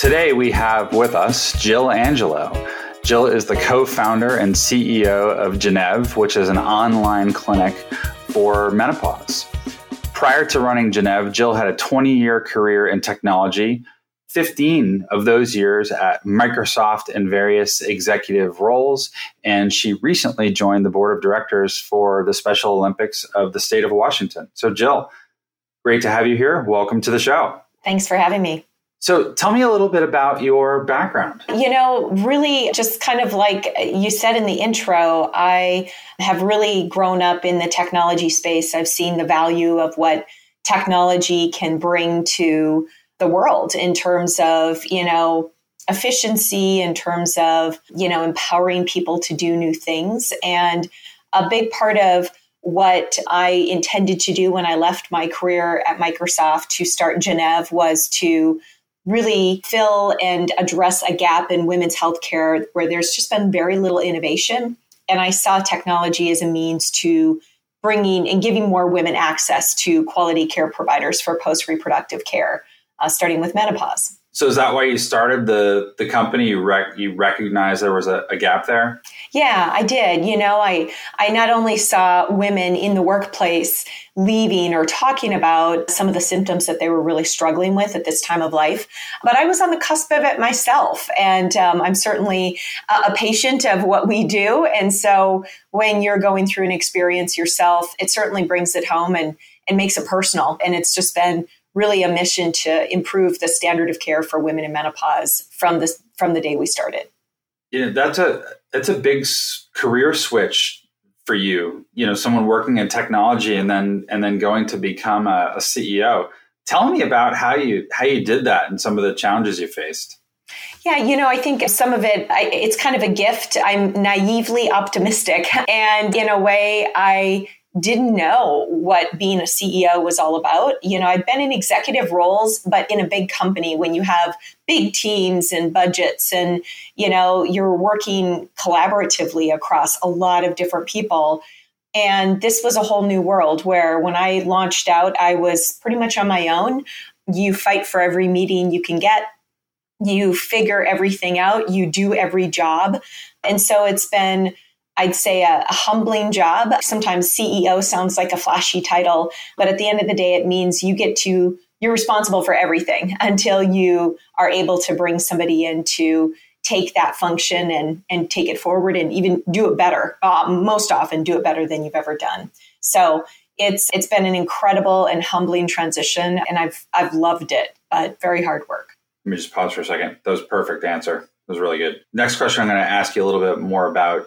Today we have with us Jill Angelo. Jill is the co founder and CEO of Gennev, which is an online clinic for menopause. Prior to running Gennev, Jill had a 20 year career in technology, 15 of those years at Microsoft in various executive roles. And she recently joined the board of directors for the Special Olympics of the state of Washington. So, Jill, great to have you here. Welcome to the show. Thanks for having me. So tell me a little bit about your background. You know, really just kind of like you said in the intro, I have really grown up in the technology space. I've seen the value of what technology can bring to the world in terms of, you know, efficiency, in terms of, you know, empowering people to do new things. And a big part of what I intended to do when I left my career at Microsoft to start Gennev was to really fill and address a gap in women's healthcare where there's just been very little innovation. And I saw technology as a means to bringing and giving more women access to quality care providers for post reproductive care, uh, starting with menopause. So is that why you started the the company? You rec- you recognized there was a, a, gap there. Yeah, I did. You know, I I not only saw women in the workplace leaving or talking about some of the symptoms that they were really struggling with at this time of life, but I was on the cusp of it myself, and um, I'm certainly a, a patient of what we do. And so, when you're going through an experience yourself, it certainly brings it home and and makes it personal. And it's just been really a mission to improve the standard of care for women in menopause from this from the day we started. Yeah, that's a that's a big career switch for you. You know, someone working in technology and then and then going to become a, a CEO. Tell me about how you how you did that and some of the challenges you faced. Yeah, you know, I think some of it, I, it's kind of a gift. I'm naively optimistic. And in a way, I didn't know what being a CEO was all about. You know, I'd been in executive roles, but in a big company when you have big teams and budgets and, you know, you're working collaboratively across a lot of different people. And this was a whole new world where when I launched out, I was pretty much on my own. You fight for every meeting you can get. You figure everything out. You do every job. And so it's been I'd say a, a, humbling job. Sometimes CEO sounds like a flashy title, but at the end of the day, it means you get to, you're responsible for everything until you are able to bring somebody in to take that function and, and take it forward and even do it better. Uh, most often, do it better than you've ever done. So it's it's been an incredible and humbling transition, and I've I've loved it, but very hard work. Let me just pause for a second. That was perfect answer. That was really good. Next question, I'm going to ask you a little bit more about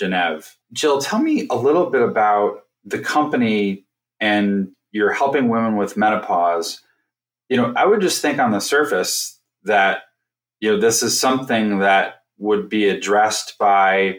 Gennev. Jill, tell me a little bit about the company and you're helping women with menopause. You know, I would just think on the surface that, you know, this is something that would be addressed by,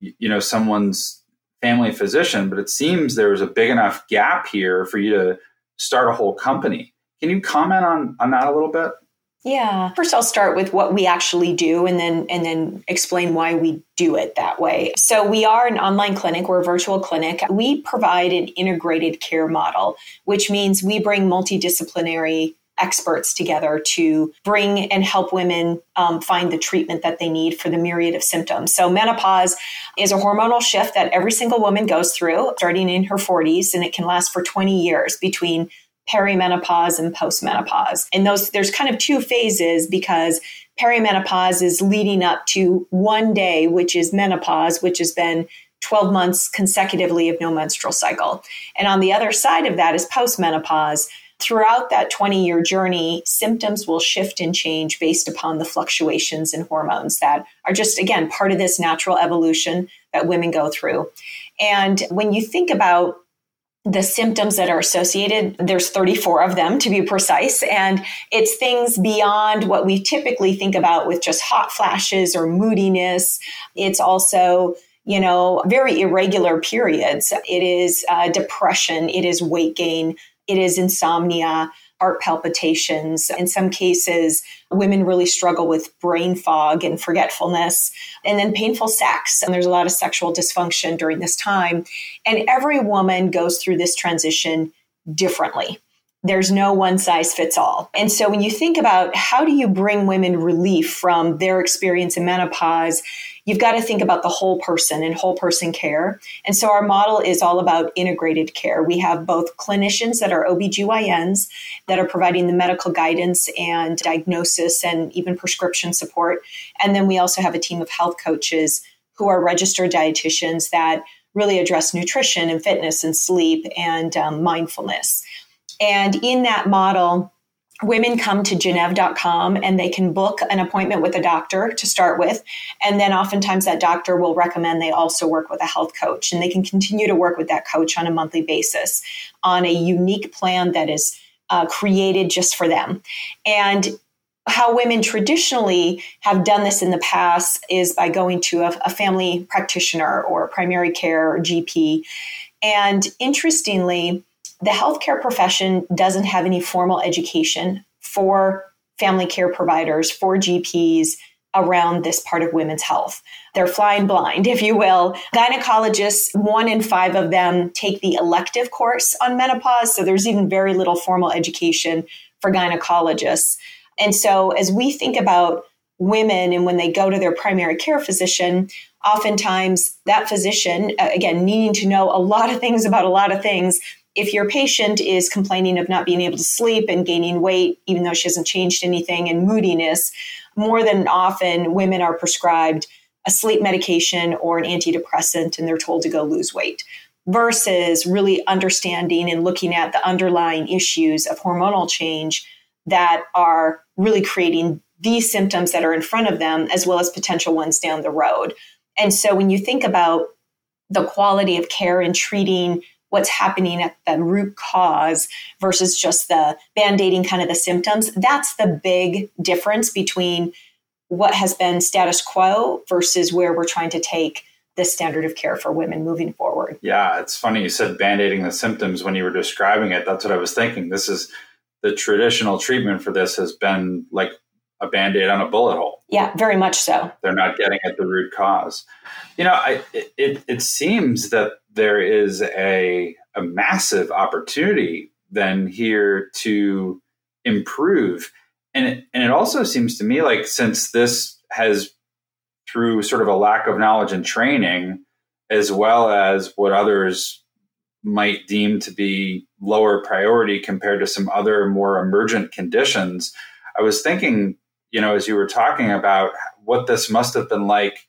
you know, someone's family physician, but it seems there's a big enough gap here for you to start a whole company. Can you comment on, on that a little bit? Yeah. First I'll start with what we actually do and then and then explain why we do it that way. So we are an online clinic, we're a virtual clinic. We provide an integrated care model, which means we bring multidisciplinary experts together to bring and help women um, find the treatment that they need for the myriad of symptoms. So, menopause is a hormonal shift that every single woman goes through starting in her 40s, and it can last for 20 years between perimenopause and postmenopause. And those there's kind of two phases because perimenopause is leading up to one day, which is menopause, which has been 12 months consecutively of no menstrual cycle. And on the other side of that is postmenopause. Throughout that 20 year journey, symptoms will shift and change based upon the fluctuations in hormones that are just, again, part of this natural evolution that women go through. And when you think about the symptoms that are associated there's 34 of them to be precise. And it's things beyond what we typically think about with just hot flashes or moodiness. It's also you know very irregular periods. It is uh, depression. It is weight gain. It is insomnia heart palpitations. In some cases, women really struggle with brain fog and forgetfulness, and then painful sex. And there's a lot of sexual dysfunction during this time. And every woman goes through this transition differently. there's no one size fits all. And so when you think about how do you bring women relief from their experience in menopause, you've got to think about the whole person and whole person care. And so our model is all about integrated care. We have both clinicians that are OBGYNs that are providing the medical guidance and diagnosis and even prescription support. And then we also have a team of health coaches who are registered dietitians that really address nutrition and fitness and sleep and um, mindfulness. And in that model, women come to Gennev.com and they can book an appointment with a doctor to start with. And then oftentimes that doctor will recommend they also work with a health coach and they can continue to work with that coach on a monthly basis on a unique plan that is uh, created just for them. And how women traditionally have done this in the past is by going to a, a family practitioner or primary care or GP. And interestingly, the healthcare profession doesn't have any formal education for family care providers, for GPs around this part of women's health. They're flying blind, if you will. Gynecologists, one in five of them take the elective course on menopause. So there's even very little formal education for gynecologists. And so as we think about women and when they go to their primary care physician, oftentimes that physician, again, needing to know a lot of things about a lot of things, if your patient is complaining of not being able to sleep and gaining weight, even though she hasn't changed anything, and moodiness, more than often women are prescribed a sleep medication or an antidepressant and they're told to go lose weight versus really understanding and looking at the underlying issues of hormonal change that are really creating these symptoms that are in front of them as well as potential ones down the road. And so when you think about the quality of care in treating what's happening at the root cause versus just the band-aiding kind of the symptoms that's the big difference between what has been status quo versus where we're trying to take the standard of care for women moving forward. Yeah it's funny you said band-aiding the symptoms when you were describing it. That's what i was thinking. This is the traditional treatment for this has been like a band-aid on a bullet hole yeah very much so they're not getting at the root cause you know I, it, it seems that there is a, a massive opportunity then here to improve. And it, and it also seems to me like since this has, through sort of a lack of knowledge and training, as well as what others might deem to be lower priority compared to some other more emergent conditions, I was thinking, you know, as you were talking about what this must have been like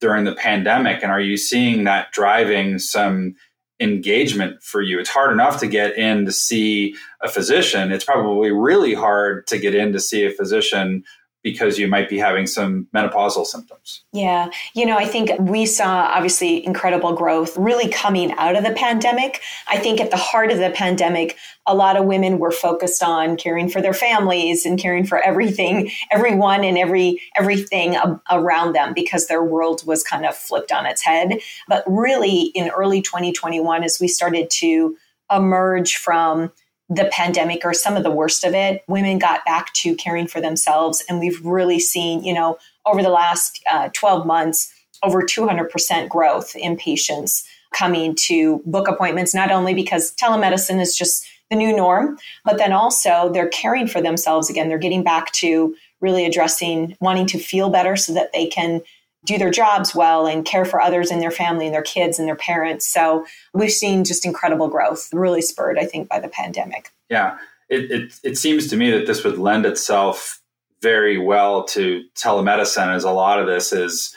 during the pandemic? And are you seeing that driving some engagement for you? It's hard enough to get in to see a physician. It's probably really hard to get in to see a physician because you might be having some menopausal symptoms. Yeah. You know, I think we saw obviously incredible growth really coming out of the pandemic. I think at the heart of the pandemic, a lot of women were focused on caring for their families and caring for everything, everyone and every everything around them because their world was kind of flipped on its head. But really in early 2021 as we started to emerge from the pandemic or some of the worst of it, women got back to caring for themselves. And we've really seen, you know, over the last uh, 12 months, over 200% growth in patients coming to book appointments, not only because telemedicine is just the new norm, but then also they're caring for themselves again. They're getting back to really addressing wanting to feel better so that they can do their jobs well and care for others in their family and their kids and their parents. So we've seen just incredible growth, really spurred, I think, by the pandemic. Yeah. It, it, it seems to me that this would lend itself very well to telemedicine, as a lot of this is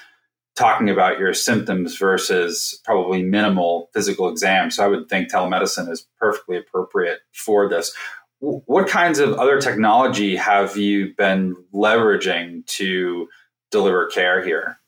talking about your symptoms versus probably minimal physical exam. So I would think telemedicine is perfectly appropriate for this. What kinds of other technology have you been leveraging to deliver care here?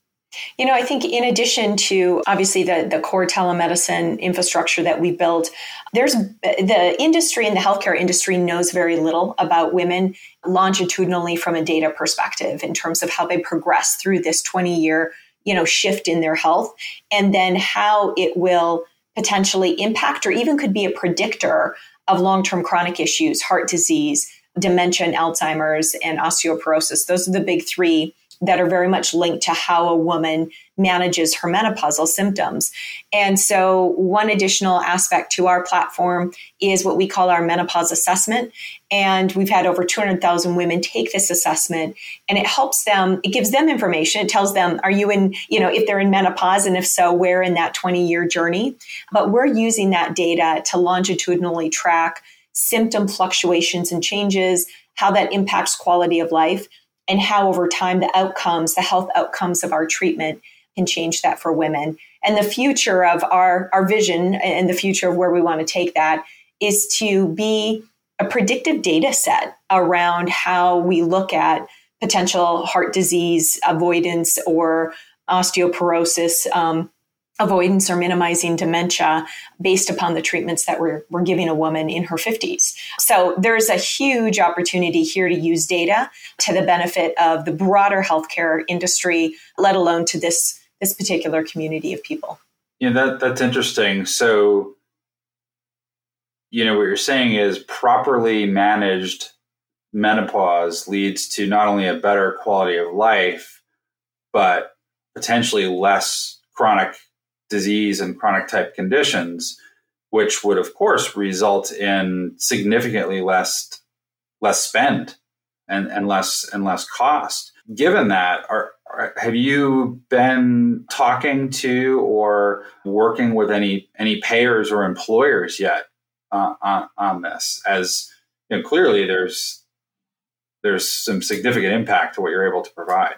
You know, I think in addition to obviously the, the core telemedicine infrastructure that we built, there's the industry and the healthcare industry knows very little about women longitudinally from a data perspective in terms of how they progress through this 20 year, you know, shift in their health and then how it will potentially impact or even could be a predictor of long-term chronic issues, heart disease, dementia Alzheimer's and osteoporosis. Those are the big three that are very much linked to how a woman manages her menopausal symptoms. And so, one additional aspect to our platform is what we call our menopause assessment. And we've had over 200,000 women take this assessment, and it helps them, it gives them information. It tells them, are you in, you know, if they're in menopause, and if so, where in that 20 year journey. But we're using that data to longitudinally track symptom fluctuations and changes, how that impacts quality of life, and how over time the outcomes, the health outcomes of our treatment can change that for women. And the future of our, our vision and the future of where we want to take that is to be a predictive data set around how we look at potential heart disease avoidance or osteoporosis um, avoidance or minimizing dementia based upon the treatments that we're, we're giving a woman in her 50s. So there's a huge opportunity here to use data to the benefit of the broader healthcare industry, let alone to this, this particular community of people. Yeah, that, that's interesting. So, you know, what you're saying is properly managed menopause leads to not only a better quality of life, but potentially less chronic disease and chronic type conditions, which would of course result in significantly less less spend and, and less and less cost. Given that, are, are, have you been talking to or working with any any payers or employers yet uh, on, on this? As you know, clearly there's there's some significant impact to what you're able to provide.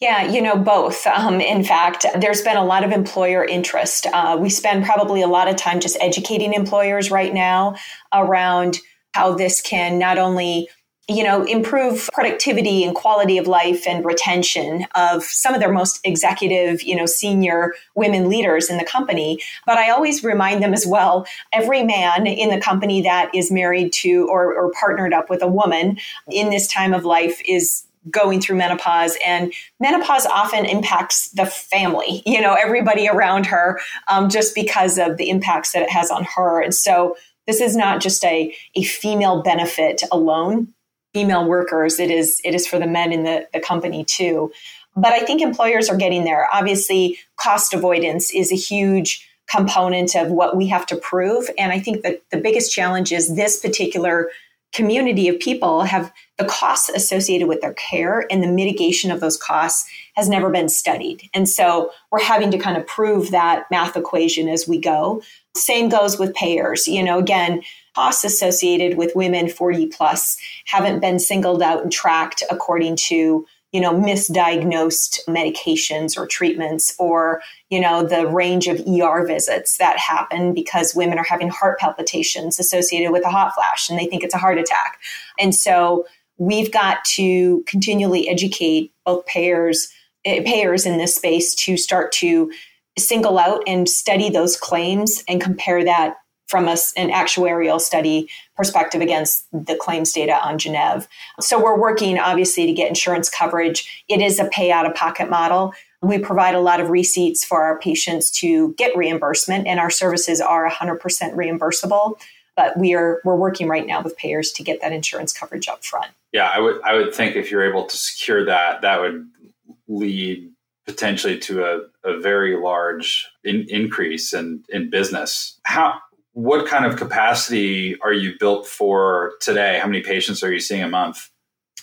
Yeah, you know, both. Um, in fact, there's been a lot of employer interest. Uh, we spend probably a lot of time just educating employers right now around how this can not only you know, improve productivity and quality of life and retention of some of their most executive, you know, senior women leaders in the company. But I always remind them as well every man in the company that is married to or, or partnered up with a woman in this time of life is going through menopause and menopause often impacts the family you know everybody around her um, just because of the impacts that it has on her. And so this is not just a, a female benefit alone. Female workers it is it is for the men in the, the company too. But i think employers are getting there. Obviously cost avoidance is a huge component of what we have to prove. And i think that the biggest challenge is this particular community of people have the costs associated with their care and the mitigation of those costs has never been studied. And so we're having to kind of prove that math equation as we go. Same goes with payers. You know, again, costs associated with women 40 plus haven't been singled out and tracked according to you know, misdiagnosed medications or treatments or, you know, the range of ER visits that happen because women are having heart palpitations associated with a hot flash and they think it's a heart attack. And so we've got to continually educate both payers eh, payers in this space to start to single out and study those claims and compare that from a, an actuarial study perspective against the claims data on Gennev. So we're working obviously to get insurance coverage. It is a pay out of pocket model. We provide a lot of receipts for our patients to get reimbursement, and our services are 100% reimbursable. But we are we're working right now with payers to get that insurance coverage up front. Yeah, I would I would think if you're able to secure that, that would lead potentially to a, a very large in, increase in, in business. How what kind of capacity are you built for today? How many patients are you seeing a month?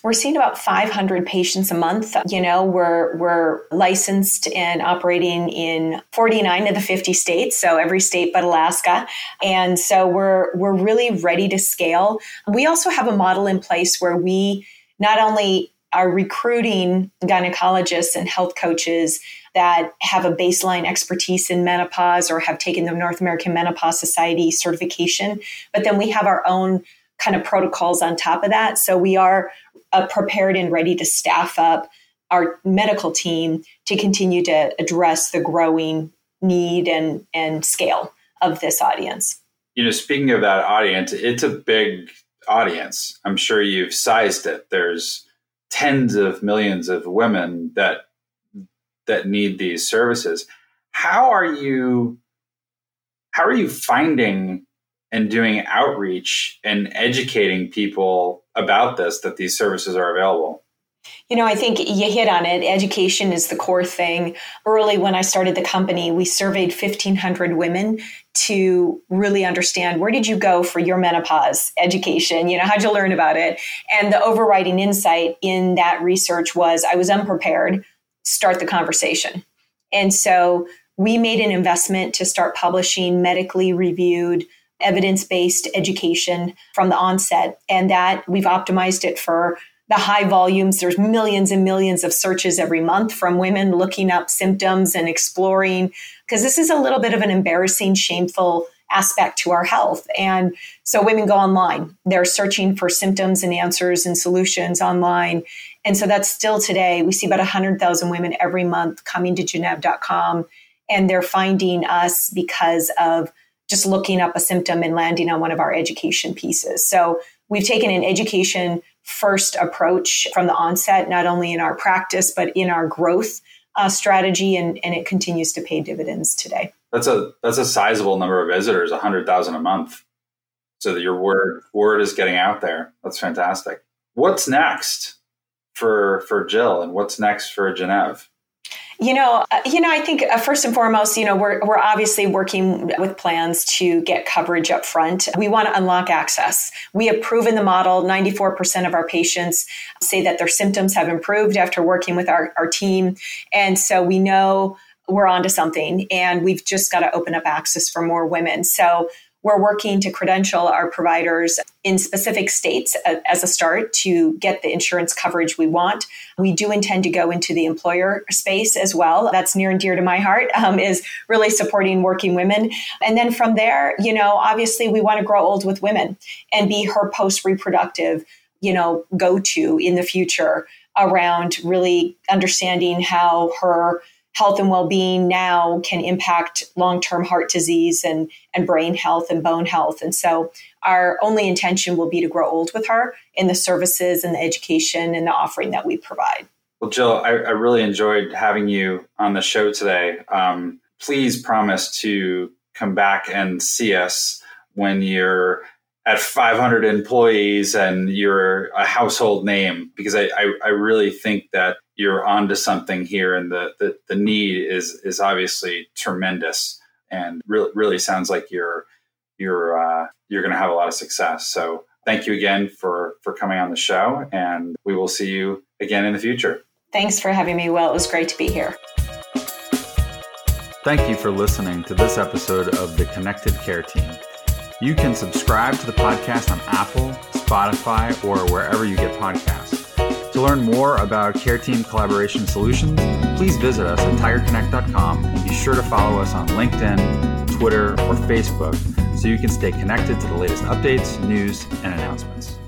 We're seeing about 500 patients a month. You know, we're we're licensed and operating in 49 of the 50 states, so every state but Alaska. And so we're we're really ready to scale. We also have a model in place where we not only are recruiting gynecologists and health coaches that have a baseline expertise in menopause or have taken the North American Menopause Society certification. But then we have our own kind of protocols on top of that. So we are uh, prepared and ready to staff up our medical team to continue to address the growing need and, and scale of this audience. You know, speaking of that audience, it's a big audience. I'm sure you've sized it. There's tens of millions of women that that need these services. How are you how are you finding and doing outreach and educating people about this that these services are available? You know, I think you hit on it. Education is the core thing. Early when I started the company, we surveyed 1,500 women to really understand where did you go for your menopause education? You know, how'd you learn about it? And the overriding insight in that research was I was unprepared. Start the conversation. And so we made an investment to start publishing medically reviewed evidence based education from the onset, and that we've optimized it for the high volumes. There's millions and millions of searches every month from women looking up symptoms and exploring, because this is a little bit of an embarrassing, shameful aspect to our health. And so women go online, they're searching for symptoms and answers and solutions online. And so that's still today. We see about 100,000 women every month coming to Gennev.com, and they're finding us because of just looking up a symptom and landing on one of our education pieces. So we've taken an education first approach from the onset, not only in our practice, but in our growth uh, strategy, and, and it continues to pay dividends today. That's a that's a sizable number of visitors, hundred thousand a month. So that your word word is getting out there. That's fantastic. What's next for for Jill, and what's next for Gennev? You know, uh, you know, I think uh, first and foremost, you know, we're we're obviously working with plans to get coverage up front. We want to unlock access. We have proven the model. 94% of our patients say that their symptoms have improved after working with our, our team. And so we know we're onto something and we've just got to open up access for more women. So we're working to credential our providers in specific states as a start to get the insurance coverage we want. We do intend to go into the employer space as well. That's near and dear to my heart, um, is really supporting working women. And then from there, you know, obviously we want to grow old with women and be her post reproductive, you know, go to in the future around really understanding how her health and well-being now can impact long-term heart disease and and brain health and bone health. And so our only intention will be to grow old with her in the services and the education and the offering that we provide. Well jill i, I really enjoyed having you on the show today. Um, please promise to come back and see us when you're at 500 employees and you're a household name because I, I, I, really think that you're onto something here and the, the, the need is is obviously tremendous and really really sounds like you're you're uh, you're going to have a lot of success. So thank you again for for coming on the show and we will see you again in the future. Thanks for having me well it was great to be here. Thank you for listening to this episode of the connected care team. You can subscribe to the podcast on Apple, Spotify, or wherever you get podcasts. To learn more about Care Team Collaboration Solutions, please visit us at TigerConnect.com and be sure to follow us on LinkedIn, Twitter, or Facebook so you can stay connected to the latest updates, news, and announcements.